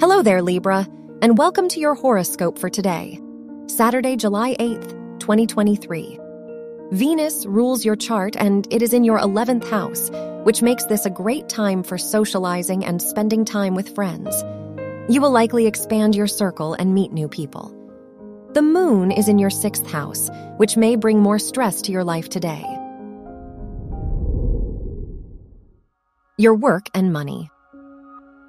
Hello there, Libra, and welcome to your horoscope for today, Saturday, July 8th, 2023. Venus rules your chart and it is in your 11th house, which makes this a great time for socializing and spending time with friends. You will likely expand your circle and meet new people. The moon is in your 6th house, which may bring more stress to your life today. Your work and money.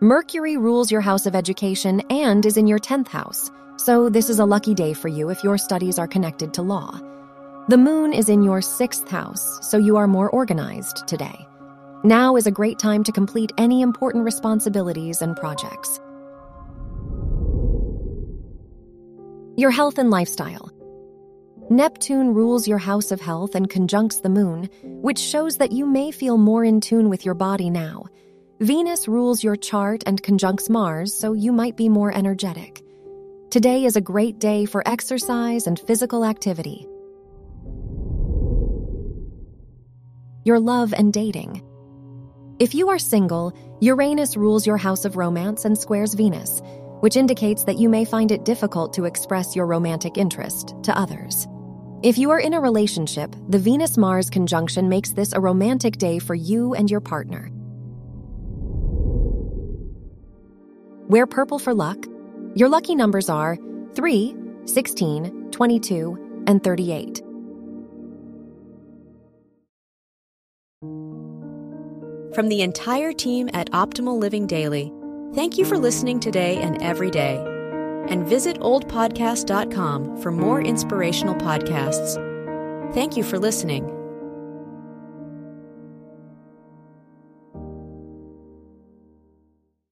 Mercury rules your house of education and is in your 10th house, so this is a lucky day for you if your studies are connected to law. The moon is in your 6th house, so you are more organized today. Now is a great time to complete any important responsibilities and projects. Your health and lifestyle. Neptune rules your house of health and conjuncts the moon, which shows that you may feel more in tune with your body now. Venus rules your chart and conjuncts Mars, so you might be more energetic. Today is a great day for exercise and physical activity. Your love and dating. If you are single, Uranus rules your house of romance and squares Venus, which indicates that you may find it difficult to express your romantic interest to others. If you are in a relationship, the Venus Mars conjunction makes this a romantic day for you and your partner. Wear purple for luck. Your lucky numbers are 3, 16, 22, and 38. From the entire team at Optimal Living Daily, thank you for listening today and every day. And visit oldpodcast.com for more inspirational podcasts. Thank you for listening.